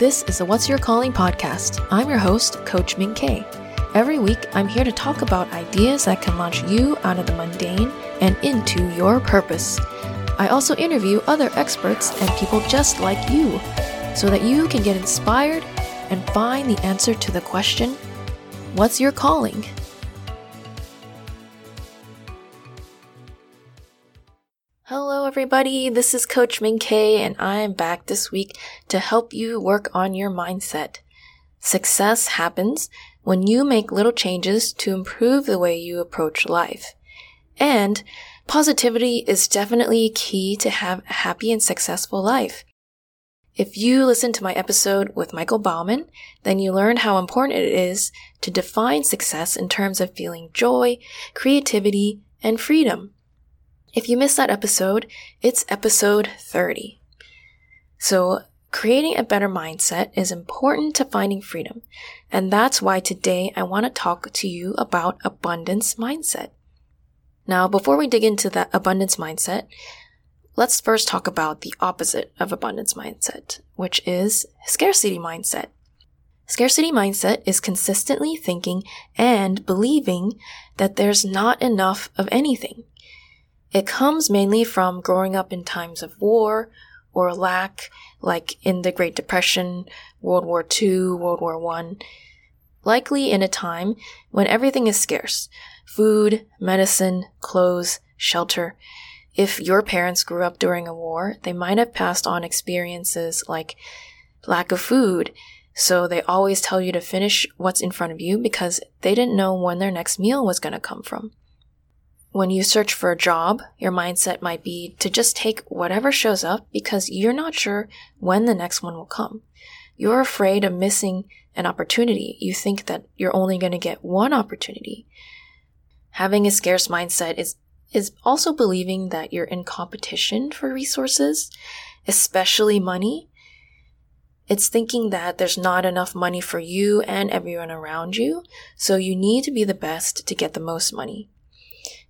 This is the What's Your Calling podcast. I'm your host, Coach Min Kay. Every week, I'm here to talk about ideas that can launch you out of the mundane and into your purpose. I also interview other experts and people just like you so that you can get inspired and find the answer to the question What's your calling? Hello, everybody. This is Coach Min Kay, and I am back this week to help you work on your mindset. Success happens when you make little changes to improve the way you approach life. And positivity is definitely key to have a happy and successful life. If you listen to my episode with Michael Bauman, then you learn how important it is to define success in terms of feeling joy, creativity, and freedom. If you missed that episode, it's episode 30. So, creating a better mindset is important to finding freedom. And that's why today I want to talk to you about abundance mindset. Now, before we dig into that abundance mindset, let's first talk about the opposite of abundance mindset, which is scarcity mindset. Scarcity mindset is consistently thinking and believing that there's not enough of anything. It comes mainly from growing up in times of war or lack, like in the Great Depression, World War II, World War I. Likely in a time when everything is scarce food, medicine, clothes, shelter. If your parents grew up during a war, they might have passed on experiences like lack of food, so they always tell you to finish what's in front of you because they didn't know when their next meal was going to come from. When you search for a job, your mindset might be to just take whatever shows up because you're not sure when the next one will come. You're afraid of missing an opportunity. You think that you're only going to get one opportunity. Having a scarce mindset is, is also believing that you're in competition for resources, especially money. It's thinking that there's not enough money for you and everyone around you, so you need to be the best to get the most money.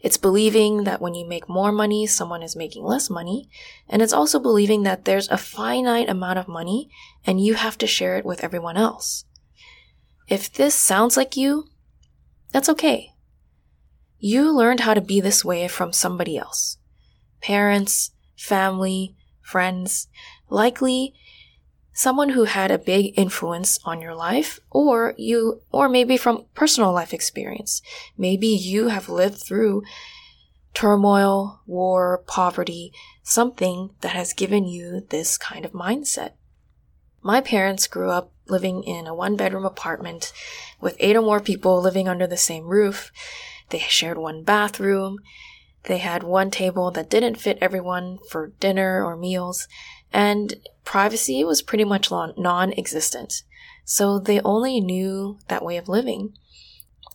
It's believing that when you make more money, someone is making less money. And it's also believing that there's a finite amount of money and you have to share it with everyone else. If this sounds like you, that's okay. You learned how to be this way from somebody else. Parents, family, friends. Likely someone who had a big influence on your life or you or maybe from personal life experience. Maybe you have lived through turmoil war poverty something that has given you this kind of mindset. My parents grew up living in a one bedroom apartment with eight or more people living under the same roof. They shared one bathroom. They had one table that didn't fit everyone for dinner or meals. And privacy was pretty much non existent. So they only knew that way of living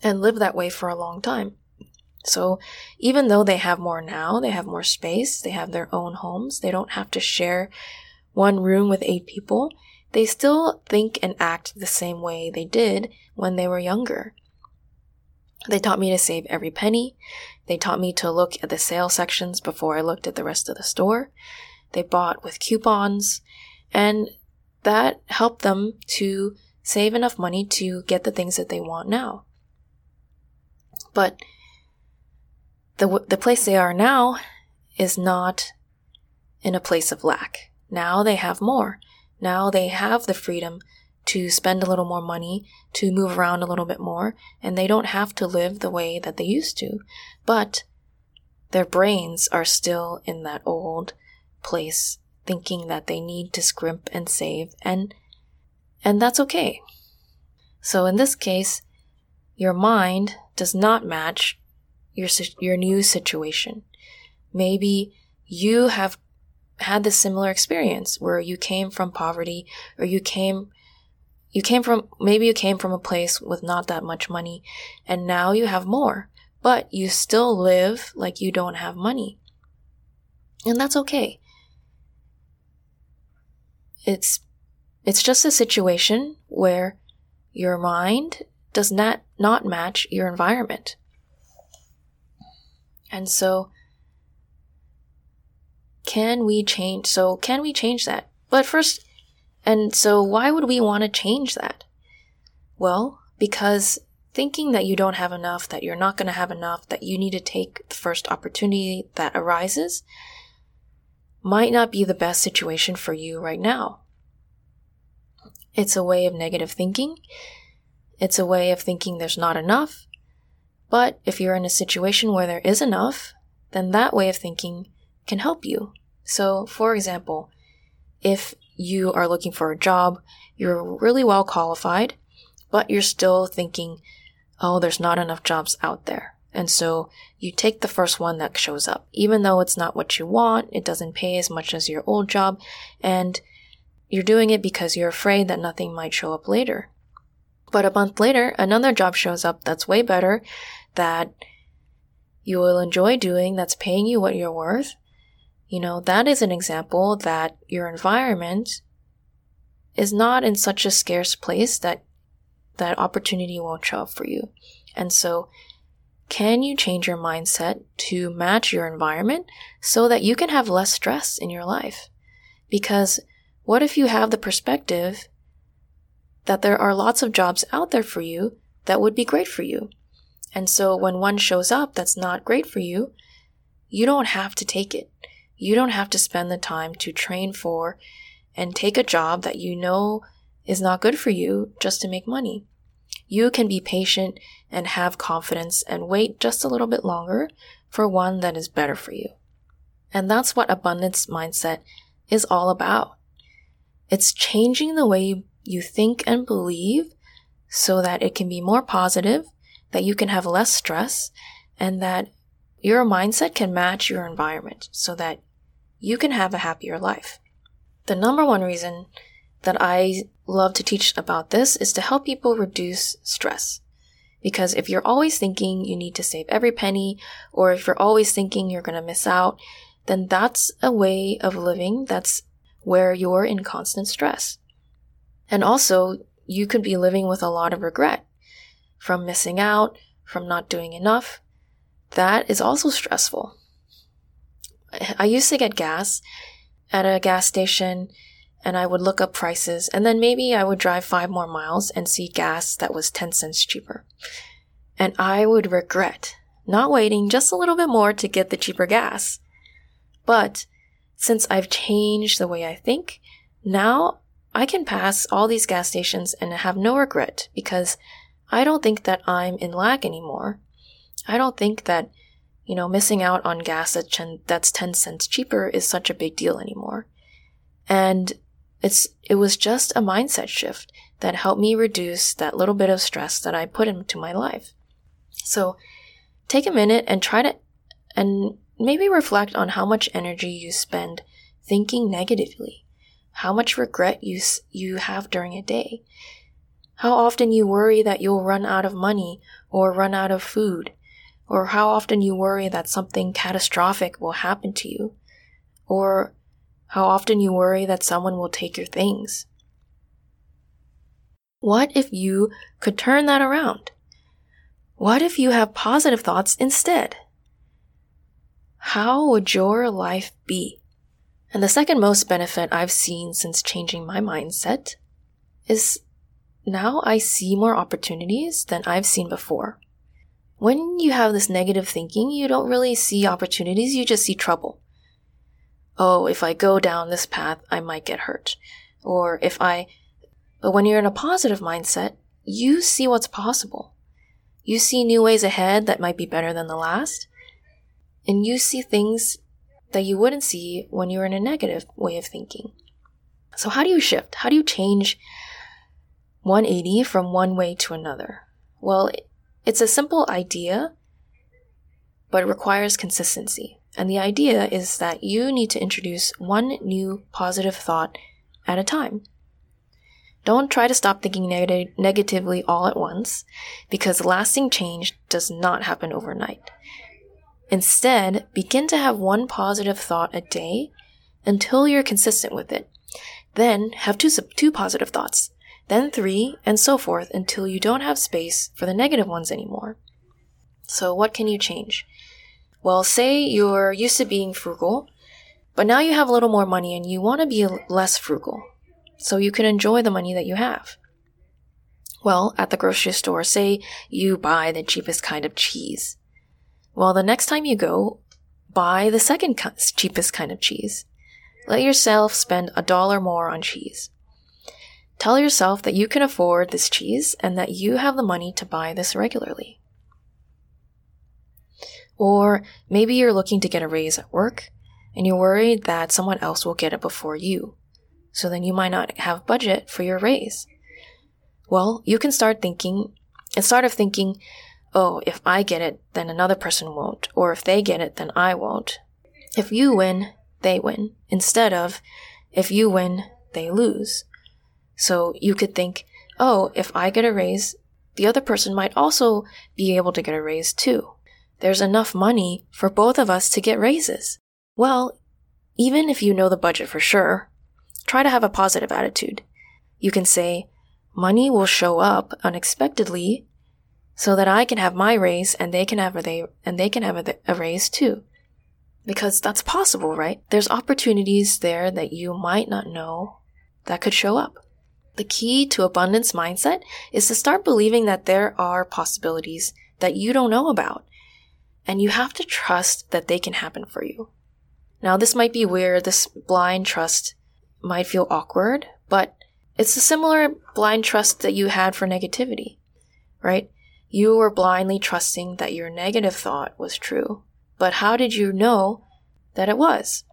and lived that way for a long time. So even though they have more now, they have more space, they have their own homes, they don't have to share one room with eight people, they still think and act the same way they did when they were younger. They taught me to save every penny. They taught me to look at the sale sections before I looked at the rest of the store. They bought with coupons, and that helped them to save enough money to get the things that they want now. But the, the place they are now is not in a place of lack. Now they have more. Now they have the freedom to spend a little more money, to move around a little bit more, and they don't have to live the way that they used to. But their brains are still in that old place thinking that they need to scrimp and save and and that's okay. So in this case, your mind does not match your your new situation. Maybe you have had this similar experience where you came from poverty or you came you came from maybe you came from a place with not that much money and now you have more, but you still live like you don't have money. And that's okay. It's it's just a situation where your mind does not not match your environment. And so can we change so can we change that? But first And so why would we want to change that? Well, because thinking that you don't have enough, that you're not going to have enough, that you need to take the first opportunity that arises might not be the best situation for you right now. It's a way of negative thinking. It's a way of thinking there's not enough. But if you're in a situation where there is enough, then that way of thinking can help you. So, for example, if you are looking for a job, you're really well qualified, but you're still thinking, oh, there's not enough jobs out there. And so you take the first one that shows up, even though it's not what you want, it doesn't pay as much as your old job, and you're doing it because you're afraid that nothing might show up later. But a month later, another job shows up that's way better, that you will enjoy doing, that's paying you what you're worth. You know, that is an example that your environment is not in such a scarce place that that opportunity won't show up for you. And so, can you change your mindset to match your environment so that you can have less stress in your life? Because what if you have the perspective that there are lots of jobs out there for you that would be great for you? And so when one shows up that's not great for you, you don't have to take it. You don't have to spend the time to train for and take a job that you know is not good for you just to make money. You can be patient and have confidence and wait just a little bit longer for one that is better for you. And that's what abundance mindset is all about. It's changing the way you think and believe so that it can be more positive, that you can have less stress, and that your mindset can match your environment so that you can have a happier life. The number one reason that I love to teach about this is to help people reduce stress. Because if you're always thinking you need to save every penny, or if you're always thinking you're going to miss out, then that's a way of living that's where you're in constant stress. And also, you could be living with a lot of regret from missing out, from not doing enough. That is also stressful. I used to get gas at a gas station and I would look up prices and then maybe I would drive five more miles and see gas that was 10 cents cheaper. And I would regret not waiting just a little bit more to get the cheaper gas. But since I've changed the way I think, now I can pass all these gas stations and have no regret because I don't think that I'm in lack anymore. I don't think that, you know, missing out on gas that's 10 cents cheaper is such a big deal anymore. And it's, it was just a mindset shift that helped me reduce that little bit of stress that I put into my life. So take a minute and try to, and maybe reflect on how much energy you spend thinking negatively, how much regret you, you have during a day, how often you worry that you'll run out of money or run out of food, or how often you worry that something catastrophic will happen to you, or how often you worry that someone will take your things. What if you could turn that around? What if you have positive thoughts instead? how would your life be? And the second most benefit I've seen since changing my mindset is now I see more opportunities than I've seen before. When you have this negative thinking, you don't really see opportunities, you just see trouble. Oh, if I go down this path, I might get hurt. Or if I, but when you're in a positive mindset, you see what's possible. You see new ways ahead that might be better than the last and you see things that you wouldn't see when you're in a negative way of thinking. So, how do you shift? How do you change 180 from one way to another? Well, it's a simple idea, but it requires consistency. And the idea is that you need to introduce one new positive thought at a time. Don't try to stop thinking neg- negatively all at once, because lasting change does not happen overnight. Instead, begin to have one positive thought a day until you're consistent with it. Then have two, two positive thoughts, then three, and so forth until you don't have space for the negative ones anymore. So what can you change? Well, say you're used to being frugal, but now you have a little more money and you want to be less frugal. so you can enjoy the money that you have. Well, at the grocery store, say you buy the cheapest kind of cheese. Well, the next time you go, buy the second cheapest kind of cheese. Let yourself spend a dollar more on cheese. Tell yourself that you can afford this cheese and that you have the money to buy this regularly. Or maybe you're looking to get a raise at work and you're worried that someone else will get it before you. So then you might not have budget for your raise. Well, you can start thinking, instead of thinking, oh, if I get it, then another person won't, or if they get it, then I won't. If you win, they win, instead of, if you win, they lose. So you could think, oh, if I get a raise, the other person might also be able to get a raise too. There's enough money for both of us to get raises. Well, even if you know the budget for sure, try to have a positive attitude. You can say, money will show up unexpectedly so that I can have my raise and they can have a they and they can have a, a raise too. Because that's possible, right? There's opportunities there that you might not know that could show up. The key to abundance mindset is to start believing that there are possibilities that you don't know about. And you have to trust that they can happen for you. Now, this might be where this blind trust might feel awkward, but it's a similar blind trust that you had for negativity, right? You were blindly trusting that your negative thought was true. But how did you know that it was?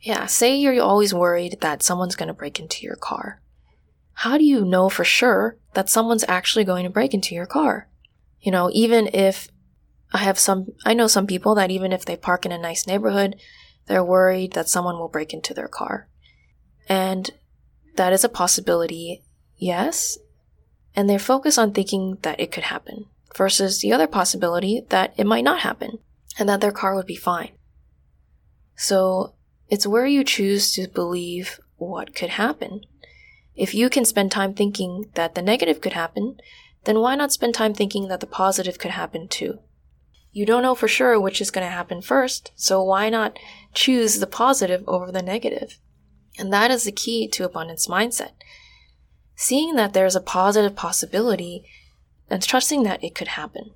Yeah, say you're always worried that someone's going to break into your car. How do you know for sure that someone's actually going to break into your car? You know, even if I have some, I know some people that even if they park in a nice neighborhood, they're worried that someone will break into their car. And that is a possibility, yes. And they're focused on thinking that it could happen versus the other possibility that it might not happen and that their car would be fine. So it's where you choose to believe what could happen. If you can spend time thinking that the negative could happen, then why not spend time thinking that the positive could happen too? You don't know for sure which is going to happen first, so why not choose the positive over the negative? And that is the key to abundance mindset. Seeing that there's a positive possibility and trusting that it could happen.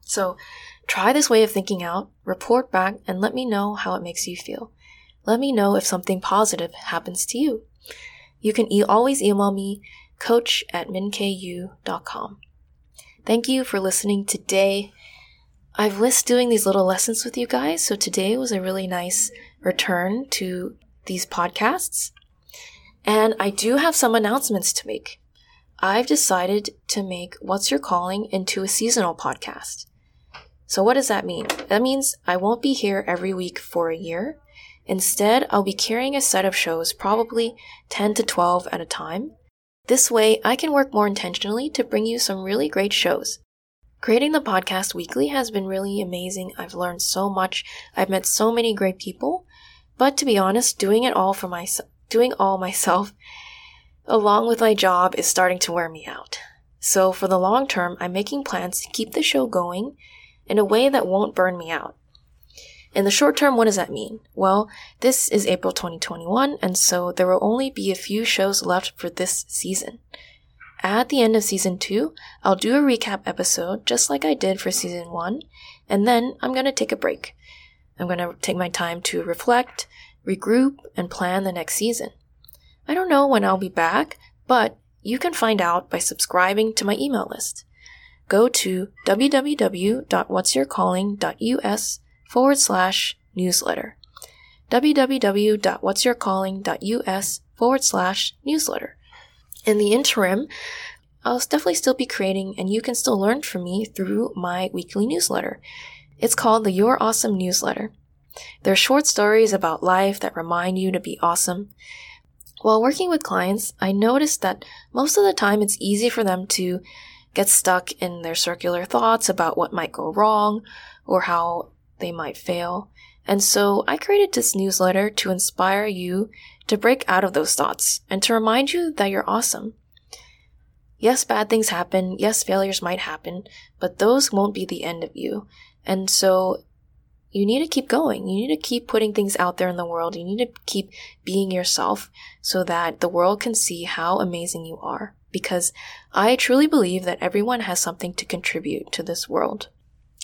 So try this way of thinking out, report back, and let me know how it makes you feel. Let me know if something positive happens to you. You can e- always email me, coach at minku.com. Thank you for listening today. I've missed doing these little lessons with you guys, so today was a really nice return to these podcasts. And I do have some announcements to make. I've decided to make What's Your Calling into a seasonal podcast. So what does that mean? That means I won't be here every week for a year. Instead, I'll be carrying a set of shows, probably 10 to 12 at a time. This way, I can work more intentionally to bring you some really great shows. Creating the podcast weekly has been really amazing. I've learned so much. I've met so many great people. But to be honest, doing it all for myself, doing all myself, along with my job is starting to wear me out. So for the long term, I'm making plans to keep the show going in a way that won't burn me out. In the short term, what does that mean? Well, this is April 2021, and so there will only be a few shows left for this season. At the end of season two, I'll do a recap episode just like I did for season one, and then I'm gonna take a break. I'm gonna take my time to reflect, regroup, and plan the next season. I don't know when I'll be back, but you can find out by subscribing to my email list. Go to www.whatsyourcalling.us forward slash newsletter. www.whatsyourcalling.us forward slash newsletter. In the interim, I'll definitely still be creating and you can still learn from me through my weekly newsletter. It's called the Your Awesome Newsletter. They're short stories about life that remind you to be awesome. While working with clients, I noticed that most of the time it's easy for them to get stuck in their circular thoughts about what might go wrong or how they might fail. And so I created this newsletter to inspire you to break out of those thoughts and to remind you that you're awesome. Yes, bad things happen. Yes, failures might happen, but those won't be the end of you. And so you need to keep going. You need to keep putting things out there in the world. You need to keep being yourself so that the world can see how amazing you are. Because I truly believe that everyone has something to contribute to this world.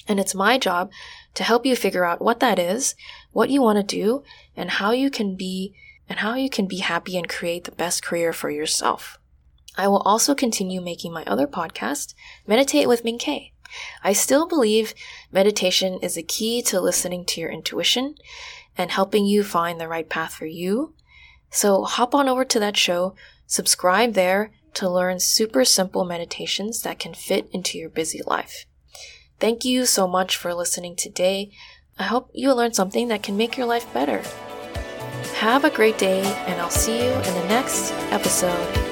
And it's my job to help you figure out what that is, what you want to do, and how you can be, and how you can be happy and create the best career for yourself. I will also continue making my other podcast, Meditate with Ming I still believe meditation is a key to listening to your intuition and helping you find the right path for you. So hop on over to that show, subscribe there to learn super simple meditations that can fit into your busy life. Thank you so much for listening today. I hope you learned something that can make your life better. Have a great day, and I'll see you in the next episode.